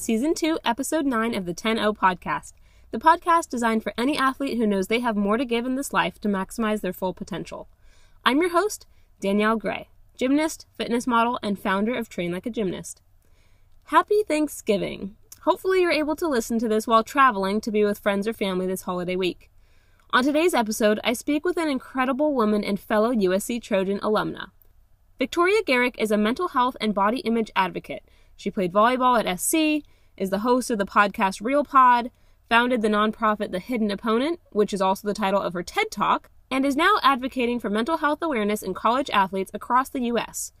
Season 2, Episode 9 of the 10 0 podcast, the podcast designed for any athlete who knows they have more to give in this life to maximize their full potential. I'm your host, Danielle Gray, gymnast, fitness model, and founder of Train Like a Gymnast. Happy Thanksgiving! Hopefully, you're able to listen to this while traveling to be with friends or family this holiday week. On today's episode, I speak with an incredible woman and fellow USC Trojan alumna. Victoria Garrick is a mental health and body image advocate she played volleyball at SC, is the host of the podcast Real Pod, founded the nonprofit The Hidden Opponent, which is also the title of her TED Talk, and is now advocating for mental health awareness in college athletes across the U.S.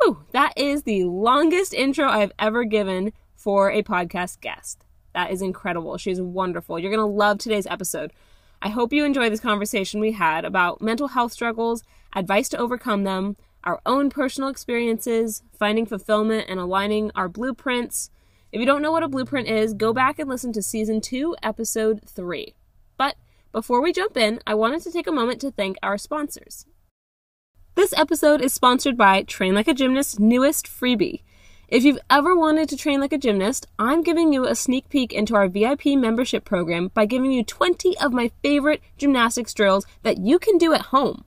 Whew, that is the longest intro I've ever given for a podcast guest. That is incredible. She's wonderful. You're going to love today's episode. I hope you enjoy this conversation we had about mental health struggles, advice to overcome them, our own personal experiences, finding fulfillment, and aligning our blueprints. If you don't know what a blueprint is, go back and listen to season 2, episode 3. But before we jump in, I wanted to take a moment to thank our sponsors. This episode is sponsored by Train Like a Gymnast's newest freebie. If you've ever wanted to train like a gymnast, I'm giving you a sneak peek into our VIP membership program by giving you 20 of my favorite gymnastics drills that you can do at home.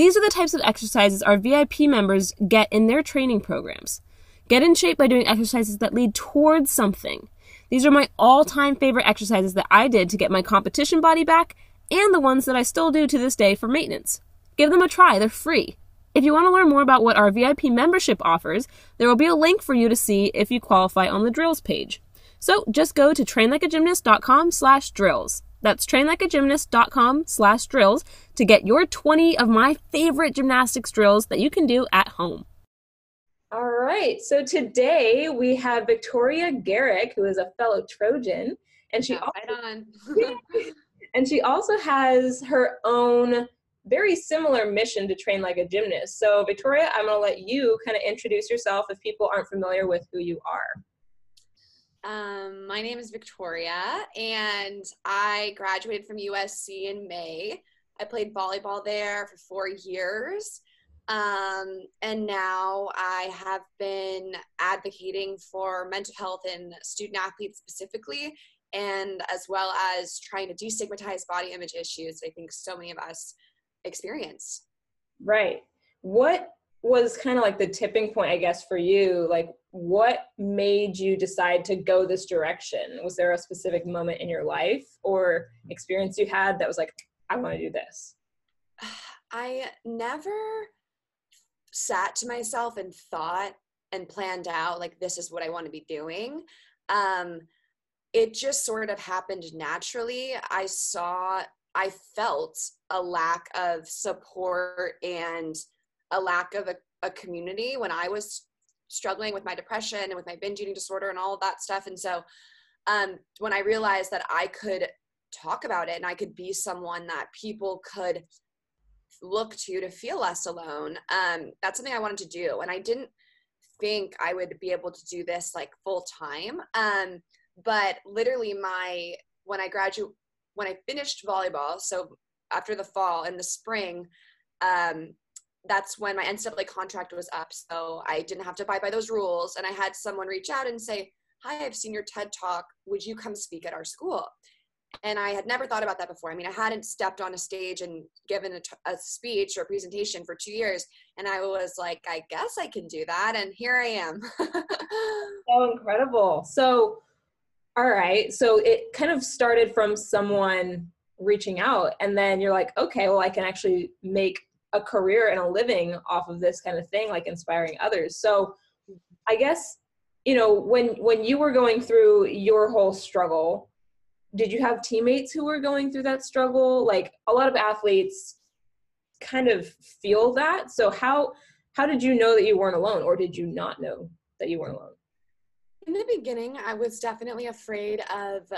These are the types of exercises our VIP members get in their training programs. Get in shape by doing exercises that lead towards something. These are my all time favorite exercises that I did to get my competition body back and the ones that I still do to this day for maintenance. Give them a try, they're free. If you want to learn more about what our VIP membership offers, there will be a link for you to see if you qualify on the drills page. So just go to trainlikeagymnast.com slash drills. That's trainlikeagymnast.com slash drills to get your 20 of my favorite gymnastics drills that you can do at home. All right. So today we have Victoria Garrick, who is a fellow Trojan, and she yeah, also, right and she also has her own very similar mission to train like a gymnast. So Victoria, I'm going to let you kind of introduce yourself if people aren't familiar with who you are. Um, my name is Victoria, and I graduated from USC in May. I played volleyball there for four years. Um, and now I have been advocating for mental health in student athletes specifically, and as well as trying to destigmatize body image issues I think so many of us experience. Right. What was kind of like the tipping point, I guess, for you? Like, what made you decide to go this direction? Was there a specific moment in your life or experience you had that was like, I want to do this? I never sat to myself and thought and planned out like this is what I want to be doing. Um, it just sort of happened naturally. I saw, I felt a lack of support and a lack of a, a community when I was struggling with my depression and with my binge eating disorder and all of that stuff. And so um, when I realized that I could talk about it and I could be someone that people could look to to feel less alone, um, that's something I wanted to do. And I didn't think I would be able to do this like full time. Um, but literally my, when I graduate, when I finished volleyball, so after the fall in the spring, um, that's when my NCAA contract was up. So I didn't have to abide by those rules. And I had someone reach out and say, Hi, I've seen your TED talk. Would you come speak at our school? And I had never thought about that before. I mean, I hadn't stepped on a stage and given a, t- a speech or a presentation for two years. And I was like, I guess I can do that. And here I am. so incredible. So, all right. So it kind of started from someone reaching out. And then you're like, okay, well, I can actually make a career and a living off of this kind of thing like inspiring others. So i guess you know when when you were going through your whole struggle did you have teammates who were going through that struggle? Like a lot of athletes kind of feel that. So how how did you know that you weren't alone or did you not know that you weren't alone? In the beginning i was definitely afraid of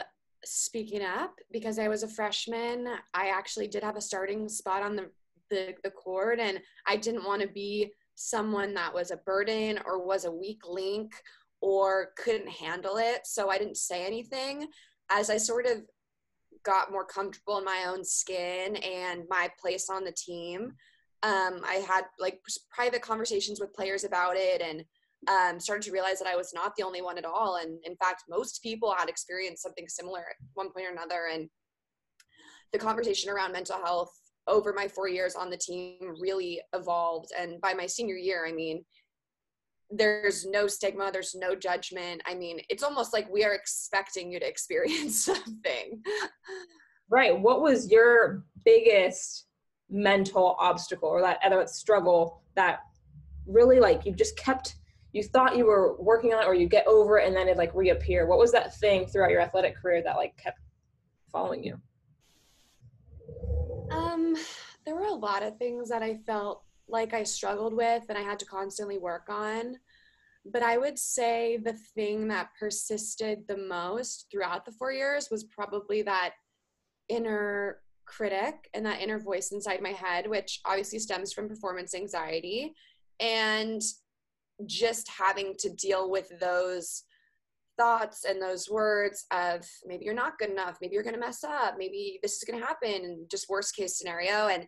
speaking up because i was a freshman. I actually did have a starting spot on the the, the cord and i didn't want to be someone that was a burden or was a weak link or couldn't handle it so i didn't say anything as i sort of got more comfortable in my own skin and my place on the team um, i had like private conversations with players about it and um, started to realize that I was not the only one at all. And in fact, most people had experienced something similar at one point or another. And the conversation around mental health over my four years on the team really evolved. And by my senior year, I mean, there's no stigma, there's no judgment. I mean, it's almost like we are expecting you to experience something. Right. What was your biggest mental obstacle or that other struggle that really like you just kept you thought you were working on it or you get over it and then it like reappear what was that thing throughout your athletic career that like kept following you um there were a lot of things that i felt like i struggled with and i had to constantly work on but i would say the thing that persisted the most throughout the four years was probably that inner critic and that inner voice inside my head which obviously stems from performance anxiety and just having to deal with those thoughts and those words of maybe you're not good enough maybe you're going to mess up maybe this is going to happen just worst case scenario and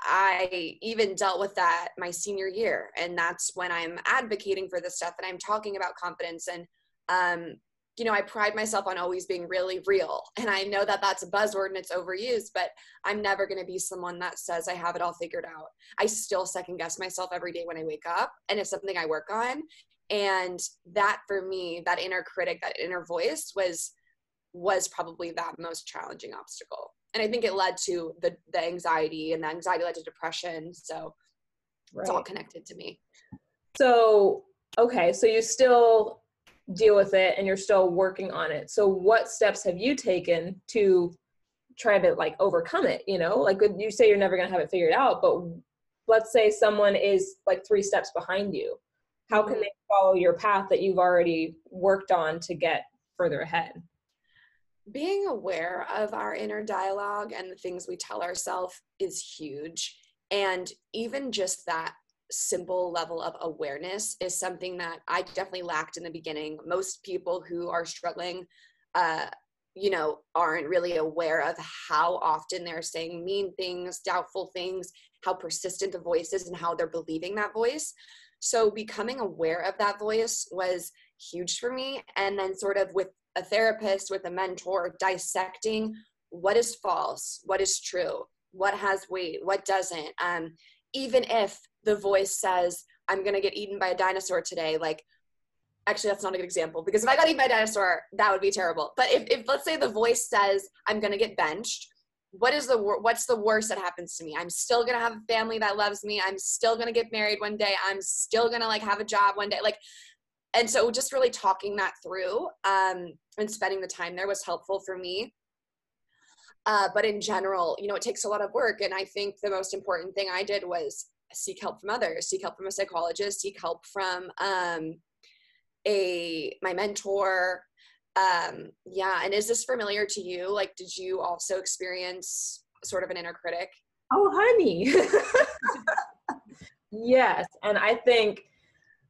i even dealt with that my senior year and that's when i'm advocating for this stuff and i'm talking about confidence and um, you know, I pride myself on always being really real. And I know that that's a buzzword and it's overused, but I'm never going to be someone that says I have it all figured out. I still second guess myself every day when I wake up, and it's something I work on. And that for me, that inner critic, that inner voice was was probably that most challenging obstacle. And I think it led to the the anxiety and the anxiety led to depression. So right. it's all connected to me. So, okay, so you still deal with it and you're still working on it so what steps have you taken to try to like overcome it you know like you say you're never going to have it figured out but let's say someone is like three steps behind you how can mm-hmm. they follow your path that you've already worked on to get further ahead being aware of our inner dialogue and the things we tell ourselves is huge and even just that simple level of awareness is something that I definitely lacked in the beginning. Most people who are struggling, uh, you know, aren't really aware of how often they're saying mean things, doubtful things, how persistent the voice is, and how they're believing that voice. So, becoming aware of that voice was huge for me. And then, sort of with a therapist, with a mentor, dissecting what is false, what is true, what has weight, what doesn't. Um, even if the voice says, I'm going to get eaten by a dinosaur today, like, actually, that's not a good example because if I got eaten by a dinosaur, that would be terrible. But if, if let's say the voice says, I'm going to get benched, what is the what's the worst that happens to me? I'm still gonna have a family that loves me. I'm still gonna get married one day. I'm still gonna like have a job one day like and so just really talking that through um, and spending the time there was helpful for me. Uh, but in general you know it takes a lot of work and i think the most important thing i did was seek help from others seek help from a psychologist seek help from um, a my mentor um, yeah and is this familiar to you? Like did you also experience sort of an inner critic? Oh honey. Yes and i think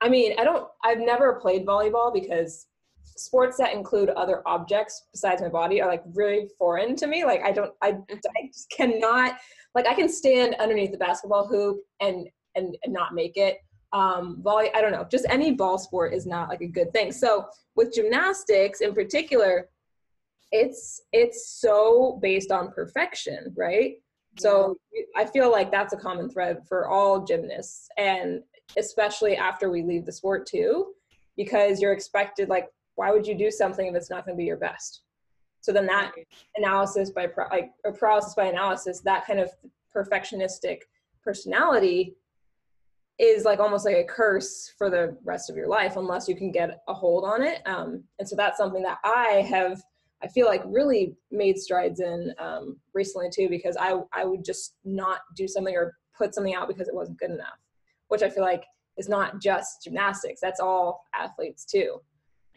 i mean i don't i've never played volleyball because sports that include other objects besides my body are like really foreign to me. Like i don't i, I just cannot like I can stand underneath the basketball hoop and and, and not make it. Um, volley, I don't know, just any ball sport is not like a good thing. So with gymnastics in particular, it's it's so based on perfection, right? So I feel like that's a common thread for all gymnasts, and especially after we leave the sport too, because you're expected like, why would you do something if it's not going to be your best? So then that analysis by like or paralysis by analysis, that kind of perfectionistic personality is like almost like a curse for the rest of your life unless you can get a hold on it. Um, and so that's something that I have, I feel like really made strides in um, recently too, because I, I would just not do something or put something out because it wasn't good enough, which I feel like is not just gymnastics. That's all athletes too.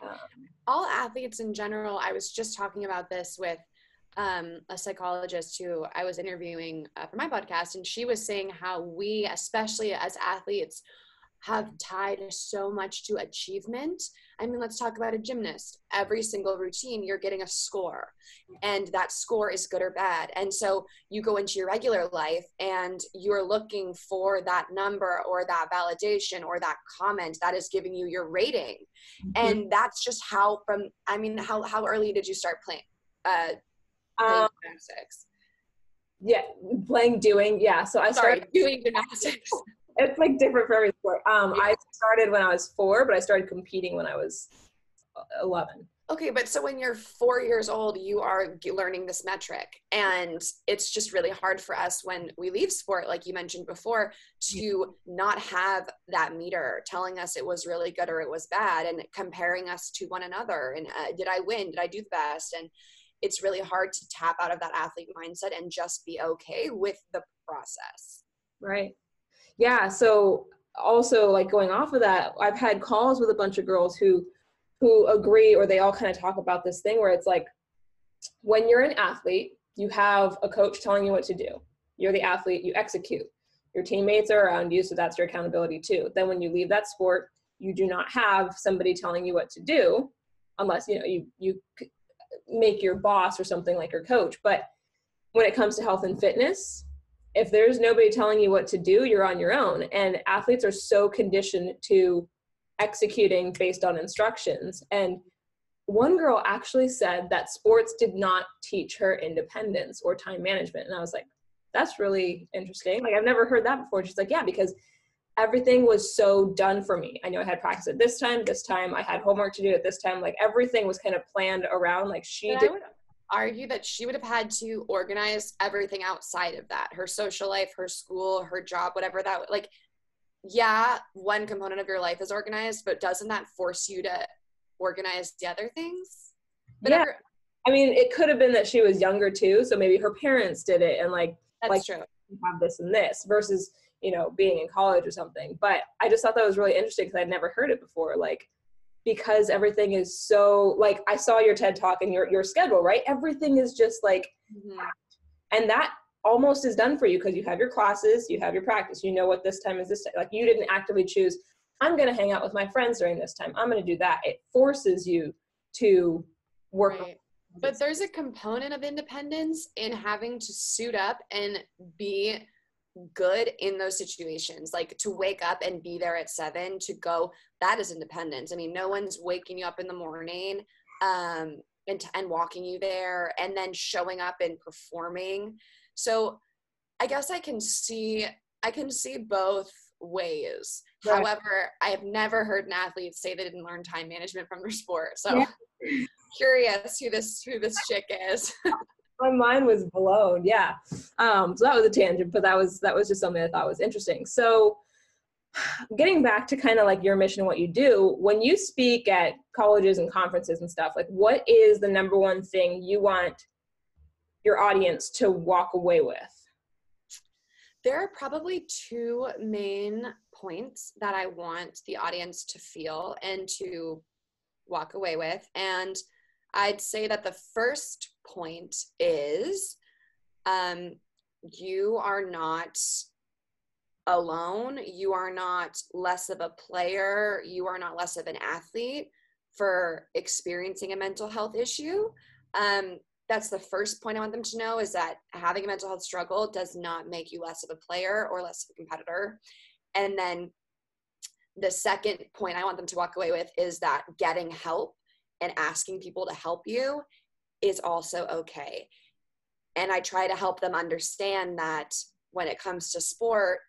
Um, all athletes in general, I was just talking about this with um, a psychologist who I was interviewing uh, for my podcast, and she was saying how we, especially as athletes, have tied so much to achievement. I mean, let's talk about a gymnast. Every single routine, you're getting a score, and that score is good or bad. And so you go into your regular life and you're looking for that number or that validation or that comment that is giving you your rating. Mm-hmm. And that's just how, from, I mean, how, how early did you start playing? Uh, playing um, gymnastics? Yeah, playing, doing, yeah. So I started doing gymnastics it's like different for every sport. Um, I started when I was four, but I started competing when I was uh, 11. Okay, but so when you're four years old, you are learning this metric. And it's just really hard for us when we leave sport, like you mentioned before, to not have that meter telling us it was really good or it was bad and comparing us to one another. And uh, did I win? Did I do the best? And it's really hard to tap out of that athlete mindset and just be okay with the process. Right. Yeah so also like going off of that i've had calls with a bunch of girls who who agree or they all kind of talk about this thing where it's like when you're an athlete you have a coach telling you what to do. You're the athlete you execute. Your teammates are around you so that's your accountability too. Then when you leave that sport you do not have somebody telling you what to do unless you know you you make your boss or something like your coach but when it comes to health and fitness if there's nobody telling you what to do, you're on your own. And athletes are so conditioned to executing based on instructions. And one girl actually said that sports did not teach her independence or time management. And I was like, that's really interesting. Like, I've never heard that before. She's like, yeah, because everything was so done for me. I know I had practice at this time, this time I had homework to do at this time. Like, everything was kind of planned around. Like, she did argue that she would have had to organize everything outside of that her social life her school her job whatever that like yeah one component of your life is organized but doesn't that force you to organize the other things but yeah. Ever, i mean it could have been that she was younger too so maybe her parents did it and like that's like, true have this and this versus you know being in college or something but i just thought that was really interesting because i'd never heard it before like because everything is so like I saw your TED talk and your your schedule, right? Everything is just like mm-hmm. and that almost is done for you because you have your classes, you have your practice, you know what this time is this time. Like you didn't actively choose, I'm gonna hang out with my friends during this time. I'm gonna do that. It forces you to work. Right. But there's a component of independence in having to suit up and be good in those situations like to wake up and be there at seven to go that is independence. I mean no one's waking you up in the morning um and, and walking you there and then showing up and performing. So i guess i can see i can see both ways. Right. however i have never heard an athlete say they didn't learn time management from their sport. So yeah. curious who this who this chick is my mind was blown. Yeah. Um, so that was a tangent, but that was that was just something I thought was interesting. So getting back to kind of like your mission and what you do, when you speak at colleges and conferences and stuff, like what is the number one thing you want your audience to walk away with? There are probably two main points that I want the audience to feel and to walk away with. And I'd say that the first point is um, you are not alone. You are not less of a player. You are not less of an athlete for experiencing a mental health issue. Um, that's the first point I want them to know is that having a mental health struggle does not make you less of a player or less of a competitor. And then the second point I want them to walk away with is that getting help and asking people to help you is also okay. And I try to help them understand that when it comes to sport,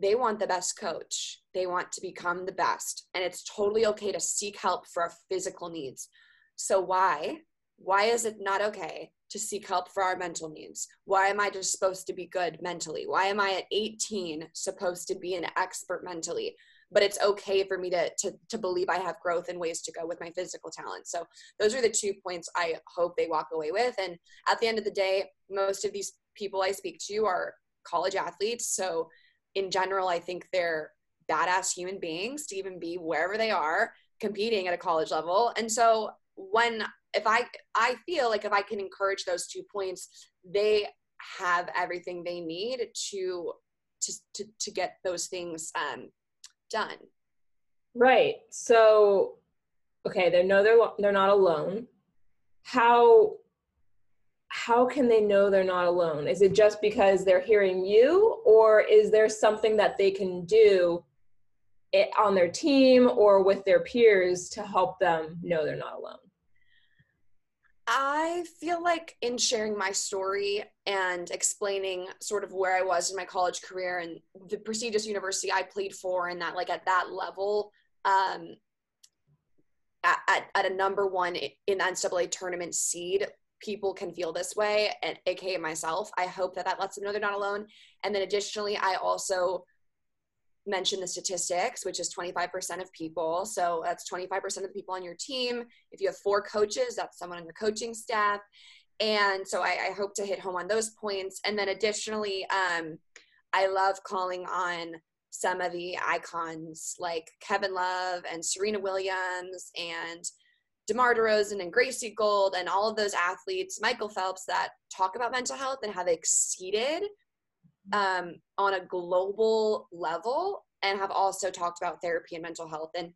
they want the best coach. They want to become the best. And it's totally okay to seek help for our physical needs. So, why? Why is it not okay to seek help for our mental needs? Why am I just supposed to be good mentally? Why am I at 18 supposed to be an expert mentally? But it's okay for me to, to to believe i have growth and ways to go with my physical talent. So those are the two points i hope they walk away with. And at the end of the day most of these people i speak to are college athletes. So in general i think they're badass human beings to even be wherever they are competing at a college level. And so when if i i feel like if i can encourage those two points they have everything they need to to to, to get those things um, done. Right. So, okay, they know they're they're not alone. How how can they know they're not alone? Is it just because they're hearing you, or is there something that they can do it, on their team or with their peers to help them know they're not alone? I feel like in sharing my story and explaining sort of where I was in my college career and the prestigious university I played for, and that like at that level, um, at, at, a number one in the NCAA tournament seed, people can feel this way, and aka myself. I hope that that lets them know they're not alone. And then additionally, I also mention the statistics, which is 25% of people. So that's 25% of the people on your team. If you have four coaches, that's someone on your coaching staff. And so I, I hope to hit home on those points. And then additionally, um, I love calling on some of the icons like Kevin Love and Serena Williams and DeMar DeRozan and Gracie Gold and all of those athletes, Michael Phelps, that talk about mental health and how they exceeded um, on a global level and have also talked about therapy and mental health. And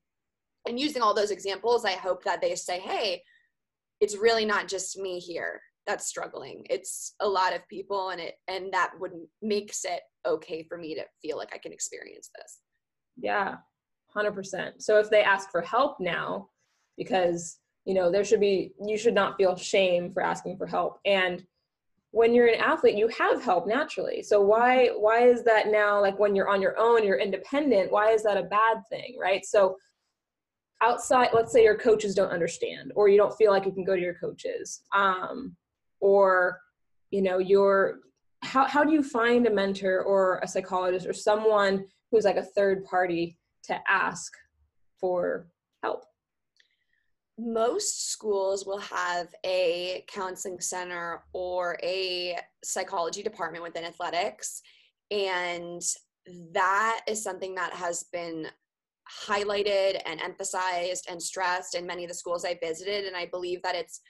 and using all those examples i hope that they say hey it's really not just me here that's struggling. It's a lot of people and it and that would makes it okay for me to feel like i can experience this. Yeah 100% so if they ask for help now because you know there should be you should not feel shame for asking for help. And when you're an athlete you have help naturally. So why why is that now like when you're on your own you're independent why is that a bad thing right? So outside let's say your coaches don't understand or you don't feel like you can go to your coaches um, or you know you're how, how do you find a mentor or a psychologist or someone who's like a third party to ask for help most schools will have a counseling center or a psychology department within athletics. And that is something that has been highlighted and emphasized and stressed in many of the schools I visited. And I believe that it's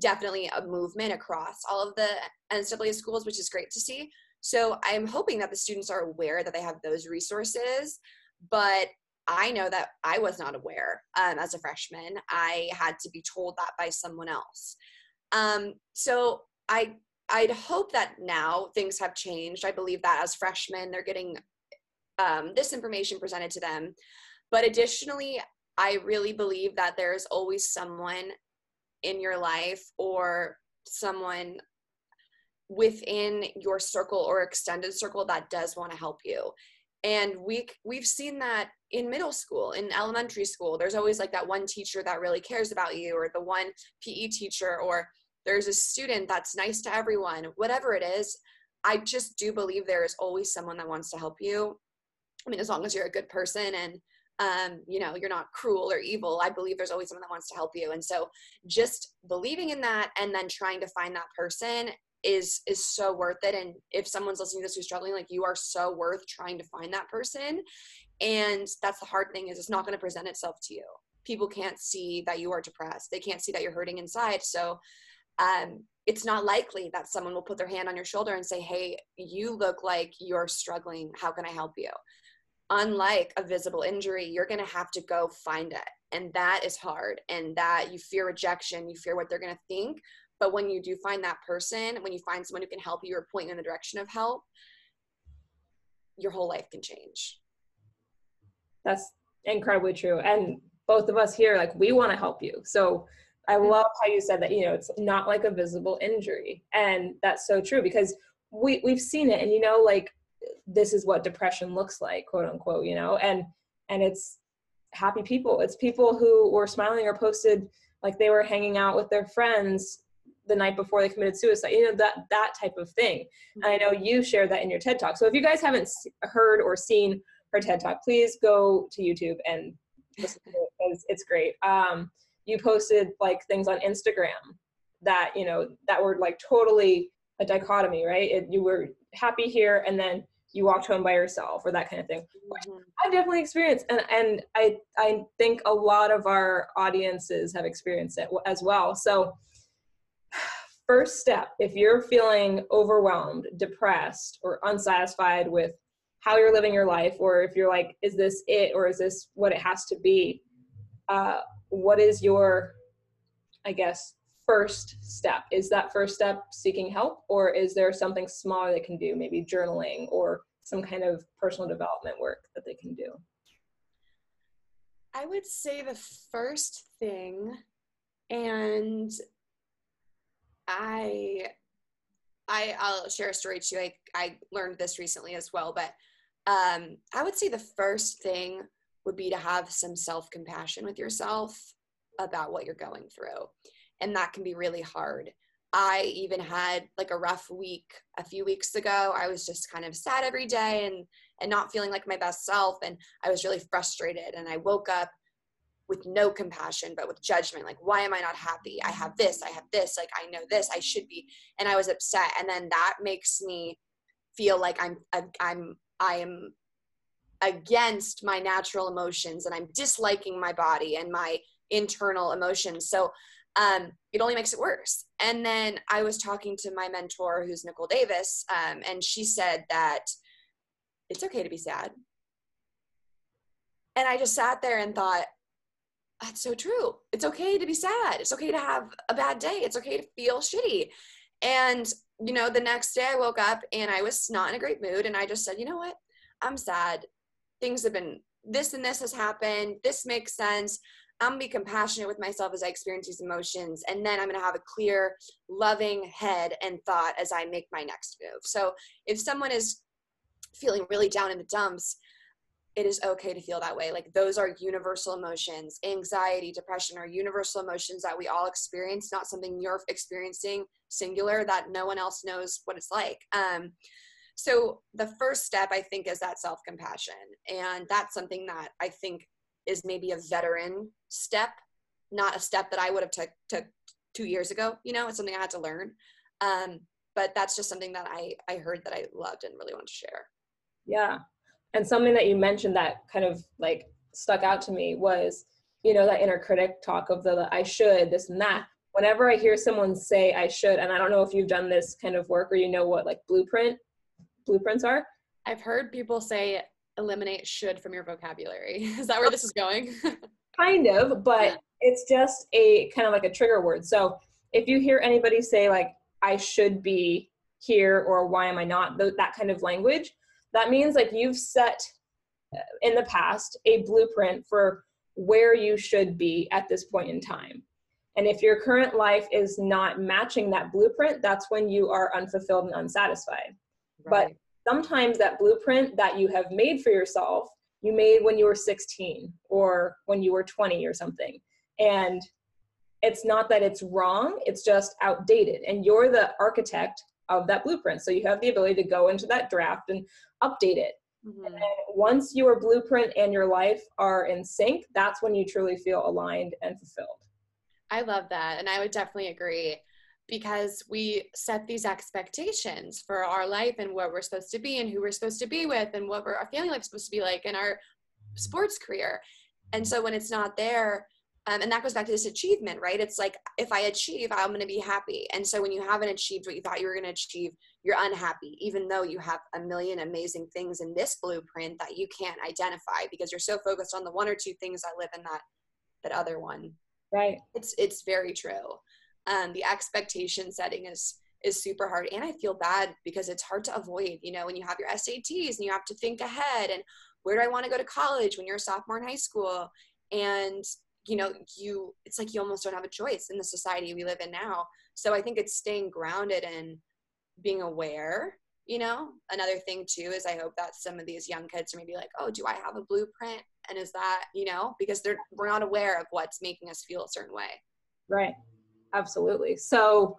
definitely a movement across all of the NCAA schools which is great to see. So I'm hoping that the students are aware that they have those resources but I know that I was not aware um, as a freshman. I had to be told that by someone else. Um, so I I'd hope that now things have changed. I believe that as freshmen, they're getting um, this information presented to them. But additionally, I really believe that there's always someone in your life or someone within your circle or extended circle that does want to help you and we we've seen that in middle school in elementary school there's always like that one teacher that really cares about you or the one pe teacher or there's a student that's nice to everyone whatever it is i just do believe there is always someone that wants to help you. I mean as long as you're a good person and um, you know you're not cruel or evil i believe there's always someone that wants to help you. And so just believing in that and then trying to find that person is is so worth it. And if someone's listening to this who's struggling like you are so worth trying to find that person. And that's the hard thing is it's not going to present itself to you. People can't see that you are depressed. They can't see that you're hurting inside. So um, it's not likely that someone will put their hand on your shoulder and say hey you look like you're struggling. How can i help you? Unlike a visible injury you're going to have to go find it. And that is hard. And that you fear rejection. You fear what they're going to think but when you do find that person, when you find someone who can help you or point you in the direction of help, your whole life can change. That's incredibly true. And both of us here, like, we want to help you. So I mm-hmm. love how you said that, you know, it's not like a visible injury. And that's so true because we, we've seen it and, you know, like, this is what depression looks like, quote unquote, you know, and, and it's happy people. It's people who were smiling or posted like they were hanging out with their friends the night before they committed suicide you know that that type of thing. And i know you shared that in your ted talk. So if you guys haven't heard or seen her ted talk please go to youtube and listen to it. Because it's great. Um, you posted like things on instagram that you know that were like totally a dichotomy right? It, you were happy here and then you walked home by yourself or that kind of thing which mm-hmm. i've definitely experienced. And and i i think a lot of our audiences have experienced it as well. So first step if you're feeling overwhelmed, depressed, or unsatisfied with how you're living your life or if you're like is this it or is this what it has to be uh, what is your i guess first step? Is that first step seeking help or is there something smaller they can do? Maybe journaling or some kind of personal development work that they can do. I would say the first thing and i i i'll share a story too i i learned this recently as well but um, I would say the first thing would be to have some self compassion with yourself about what you're going through. And that can be really hard. I even had like a rough week a few weeks ago. I was just kind of sad every day and and not feeling like my best self and I was really frustrated and I woke up with no compassion but with judgment like why am I not happy? I have this, I have this, like I know this, I should be and I was upset and then that makes me feel like I'm I'm I am against my natural emotions and I'm disliking my body and my internal emotions. So um, it only makes it worse. And then I was talking to my mentor, who's Nicole Davis, um, and she said that it's okay to be sad. And I just sat there and thought, that's so true. It's okay to be sad. It's okay to have a bad day. It's okay to feel shitty. And you know, the next day I woke up and I was not in a great mood. And I just said, you know what? I'm sad. Things have been, this and this has happened. This makes sense. I'm gonna be compassionate with myself as I experience these emotions. And then I'm gonna have a clear, loving head and thought as I make my next move. So if someone is feeling really down in the dumps, it is okay to feel that way. Like those are universal emotions. Anxiety, depression are universal emotions that we all experience, not something you're experiencing singular that no one else knows what it's like. Um, so the first step I think is that self-compassion. And that's something that I think is maybe a veteran step, not a step that I would have took, took two years ago. You know, it's something I had to learn. Um, but that's just something that I, I heard that I loved and really want to share. Yeah and something that you mentioned that kind of like stuck out to me was you know that inner critic talk of the, the i should this and that. Whenever i hear someone say i should and i don't know if you've done this kind of work or you know what like blueprint blueprints are? I've heard people say eliminate should from your vocabulary. Is that where this is going? Kind of but it's just a kind of like a trigger word. So if you hear anybody say like i should be here or why am i not? that kind of language that means like you've set uh, in the past a blueprint for where you should be at this point in time. And if your current life is not matching that blueprint, that's when you are unfulfilled and unsatisfied. Right. But sometimes that blueprint that you have made for yourself, you made when you were 16 or when you were 20 or something. And it's not that it's wrong, it's just outdated. And you're the architect of that blueprint. So you have the ability to go into that draft and update it. Mm-hmm. And once your blueprint and your life are in sync, that's when you truly feel aligned and fulfilled. I love that. And I would definitely agree because we set these expectations for our life and what we're supposed to be and who we're supposed to be with and what we're, our family life is supposed to be like and our sports career. And so when it's not there, um, and that goes back to this achievement, right? It's like if I achieve, I'm going to be happy. And so when you haven't achieved what you thought you were going to achieve, you're unhappy, even though you have a million amazing things in this blueprint that you can't identify because you're so focused on the one or two things that live in that that other one. Right. It's it's very true. Um, the expectation setting is is super hard, and I feel bad because it's hard to avoid. You know, when you have your SATs and you have to think ahead, and where do I want to go to college when you're a sophomore in high school, and you know you it's like you almost don't have a choice in the society we live in now so i think it's staying grounded and being aware you know? Another thing too is i hope that some of these young kids are maybe like oh do i have a blueprint? And is that you know? Because they're we're not aware of what's making us feel a certain way. Right. Absolutely. So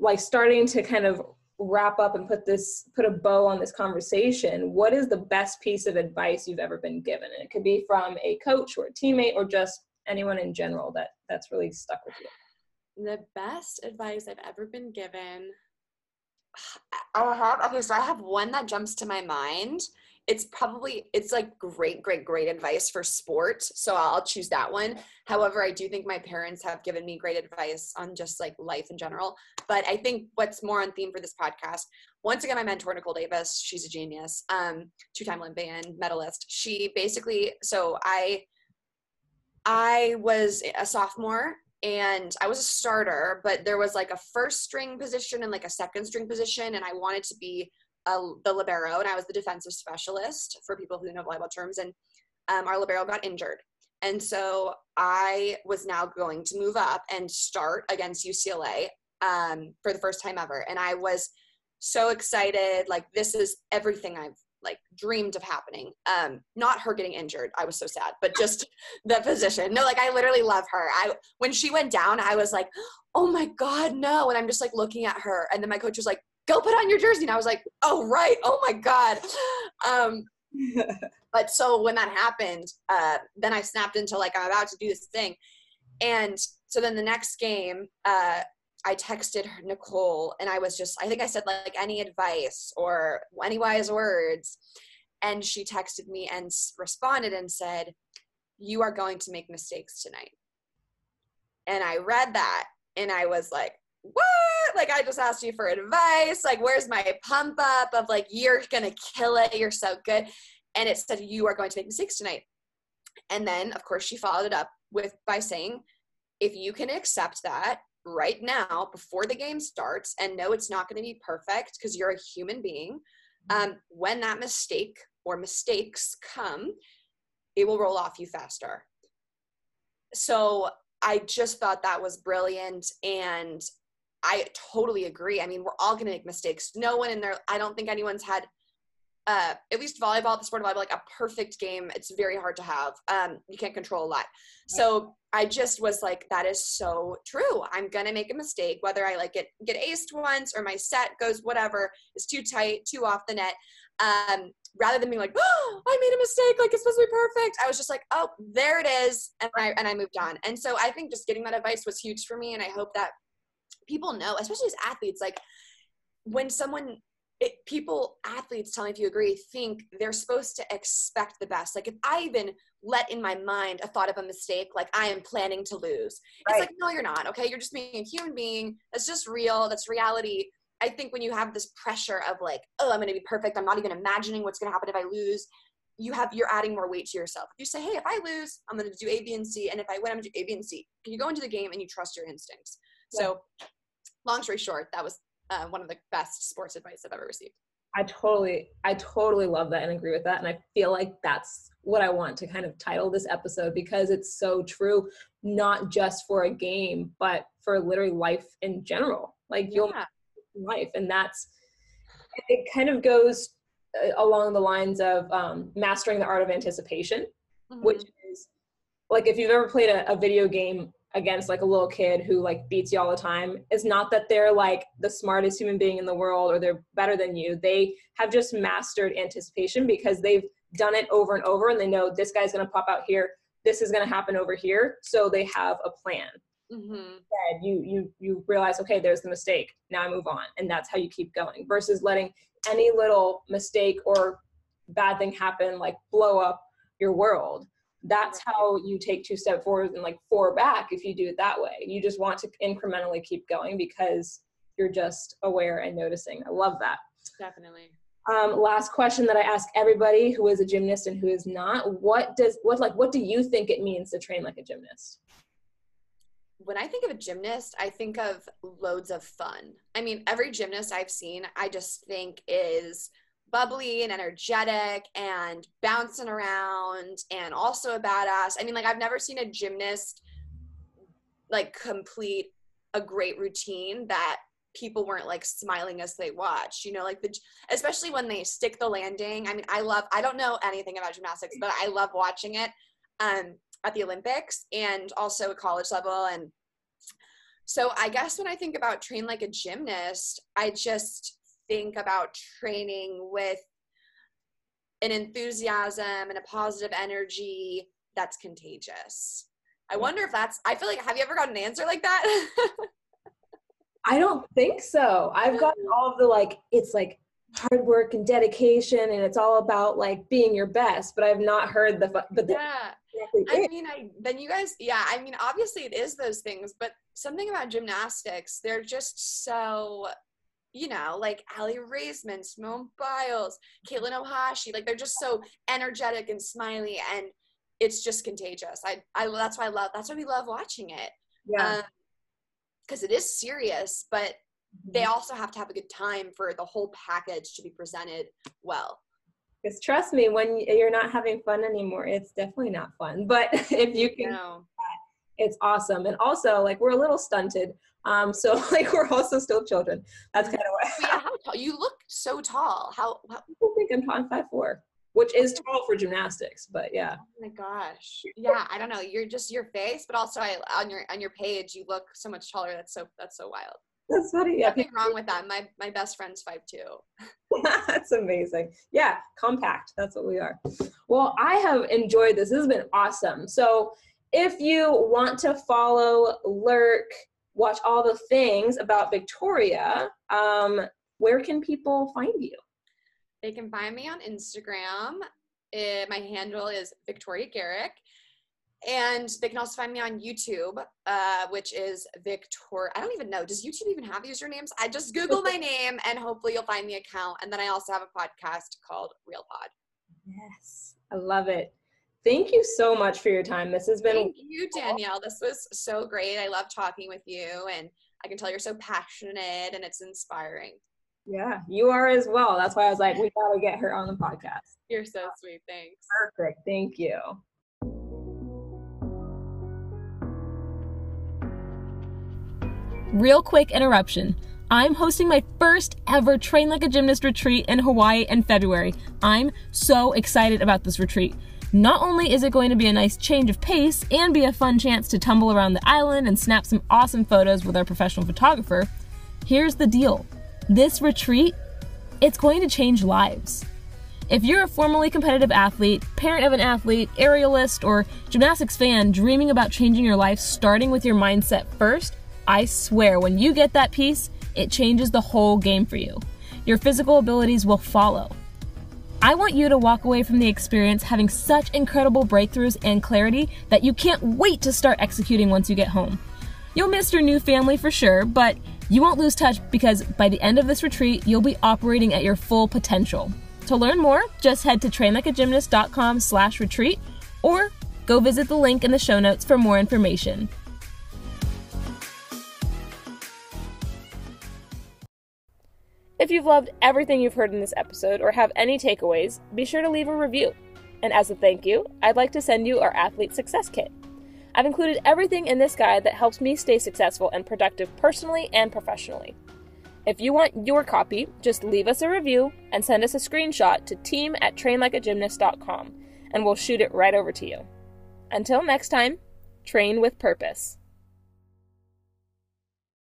like starting to kind of wrap up and put this put a bow on this conversation what is the best piece of advice you've ever been given? And it could be from a coach or a teammate or just anyone in general that that's really stuck with you. The best advice i've ever been given okay so i have one that jumps to my mind. It's probably it's like great great great advice for sport so i'll choose that one. However i do think my parents have given me great advice on just like life in general but i think what's more on theme for this podcast once again my mentor nicole davis she's a genius um two-time olympian medalist. She basically so i i was a sophomore and I was a starter, but there was like a first string position and like a second string position, and I wanted to be a, the libero, and I was the defensive specialist for people who know volleyball terms. And um, our libero got injured, and so I was now going to move up and start against UCLA um, for the first time ever, and I was so excited. Like this is everything I've like dreamed of happening. Um, not her getting injured. I was so sad, but just the position. No, like I literally love her. I when she went down, I was like, oh my God, no. And I'm just like looking at her. And then my coach was like, go put on your jersey. And I was like, oh right. Oh my God. Um, but so when that happened, uh, then I snapped into like I'm about to do this thing. And so then the next game, uh, I texted Nicole and I was just, I think I said like any advice or any wise words. And she texted me and responded and said, You are going to make mistakes tonight. And I read that and I was like, What? Like, I just asked you for advice. Like, where's my pump up of like, you're going to kill it. You're so good. And it said, You are going to make mistakes tonight. And then, of course, she followed it up with by saying, If you can accept that right now before the game starts and know it's not going to be perfect because you're a human being mm-hmm. um, when that mistake or mistakes come it will roll off you faster. So i just thought that was brilliant and i totally agree. I mean we're all going to make mistakes. No one in there i don't think anyone's had uh, at least volleyball, the sport of volleyball, like a perfect game. It's very hard to have. Um, you can't control a lot. So I just was like, that is so true. I'm gonna make a mistake, whether I like get get aced once or my set goes whatever is too tight, too off the net. Um, rather than being like, oh, I made a mistake, like it's supposed to be perfect. I was just like, oh, there it is, and I and I moved on. And so I think just getting that advice was huge for me, and I hope that people know, especially as athletes, like when someone it, people, athletes, tell me if you agree, think they're supposed to expect the best. Like if I even let in my mind a thought of a mistake, like I am planning to lose, right. it's like, no, you're not. Okay. You're just being a human being. That's just real. That's reality. I think when you have this pressure of like, oh, I'm going to be perfect. I'm not even imagining what's going to happen if I lose. You have, you're adding more weight to yourself. You say, hey, if I lose, I'm going to do A, B, and C. And if I win, I'm going to do A, B, and C. You go into the game and you trust your instincts? Yeah. So long story short, that was uh, one of the best sports advice I've ever received. I totally, I totally love that and agree with that. And I feel like that's what I want to kind of title this episode because it's so true, not just for a game, but for literally life in general. Like you'll life. And that's, it kind of goes uh, along the lines of um, mastering the art of anticipation, mm-hmm. which is like if you've ever played a, a video game against like a little kid who like beats you all the time it's not that they're like the smartest human being in the world or they're better than you. They have just mastered anticipation because they've done it over and over and they know this guy's going to pop out here this is going to happen over here so they have a plan. Mm-hmm. and you you you realize okay there's the mistake now i move on and that's how you keep going versus letting any little mistake or bad thing happen like blow up your world that's how you take two steps forward and like four back if you do it that way. You just want to incrementally keep going because you're just aware and noticing. I love that. Definitely. Um, last question that i ask everybody who is a gymnast and who is not what does what like what do you think it means to train like a gymnast? When I think of a gymnast, I think of loads of fun. I mean, every gymnast I've seen, I just think is bubbly and energetic and bouncing around and also a badass. I mean, like I've never seen a gymnast like complete a great routine that people weren't like smiling as they watched you know like the especially when they stick the landing i mean i love i don't know anything about gymnastics but i love watching it um at the olympics and also at college level and so i guess when i think about train like a gymnast i just think about training with an enthusiasm and a positive energy that's contagious. I wonder if that's, I feel like, have you ever got an answer like that? I don't think so. I've mm-hmm. gotten all of the like, it's like hard work and dedication and it's all about like being your best but i've not heard the but the, yeah i mean i then you guys yeah i mean obviously it is those things but something about gymnastics they're just so you know, like Aly Raisman, Simone Biles, Katelyn Ohashi, like they're just so energetic and smiley and it's just contagious. I, I that's why I love that's why we love watching it. Yeah. because um, it is serious, but they mm-hmm. also have to have a good time for the whole package to be presented well. Because trust me, when you're not having fun anymore, it's definitely not fun. But if you can, no. It's awesome. And also, like we're a little stunted, um, so like we're also still children. That's kind of what. yeah, how tall? You look so tall. How? how? People think I'm tall. five four, which is tall for gymnastics. But yeah. Oh my gosh. Yeah, I don't know. You're just your face, but also I, on your on your page, you look so much taller. That's so that's so wild. That's funny. Yeah. Nothing wrong with that. My my best friend's five two. That's amazing. Yeah, compact. That's what we are. Well, I have enjoyed this. This has been awesome. So if you want to follow Lurk, watch all the things about Victoria, um, where can people find you? They can find me on Instagram. It, eh, my handle is Victoria Garrick. And they can also find me on YouTube, uh, which is Victoria. I don't even know. Does YouTube even have usernames? I just Google my name and hopefully you'll find the account. And then I also have a podcast called Real Pod. Yes, I love it. Thank you so much for your time. This has been. Thank you, Danielle. This was so great. I love talking with you, and I can tell you're so passionate and it's inspiring. Yeah, you are as well. That's why I was like, we got to get her on the podcast. You're so sweet. Thanks. Perfect. Thank you. Real quick interruption. I'm hosting my first ever Train Like a Gymnast retreat in Hawaii in February. I'm so excited about this retreat. Not only is it going to be a nice change of pace and be a fun chance to tumble around the island and snap some awesome photos with our professional photographer, here's the deal. This retreat, it's going to change lives. If you're a formerly competitive athlete, parent of an athlete, aerialist, or gymnastics fan dreaming about changing your life starting with your mindset first, I swear when you get that piece, it changes the whole game for you. Your physical abilities will follow. I want you to walk away from the experience having such incredible breakthroughs and clarity that you can't wait to start executing once you get home. You'll miss your new family for sure, but you won't lose touch because by the end of this retreat, you'll be operating at your full potential. To learn more, just head to trainlikeagymnast.com slash retreat or go visit the link in the show notes for more information. If you've loved everything you've heard in this episode or have any takeaways, be sure to leave a review. And as a thank you, I'd like to send you our Athlete Success Kit. I've included everything in this guide that helps me stay successful and productive personally and professionally. If you want your copy, just leave us a review and send us a screenshot to team at trainlikeagymnast.com and we'll shoot it right over to you. Until next time, train with purpose.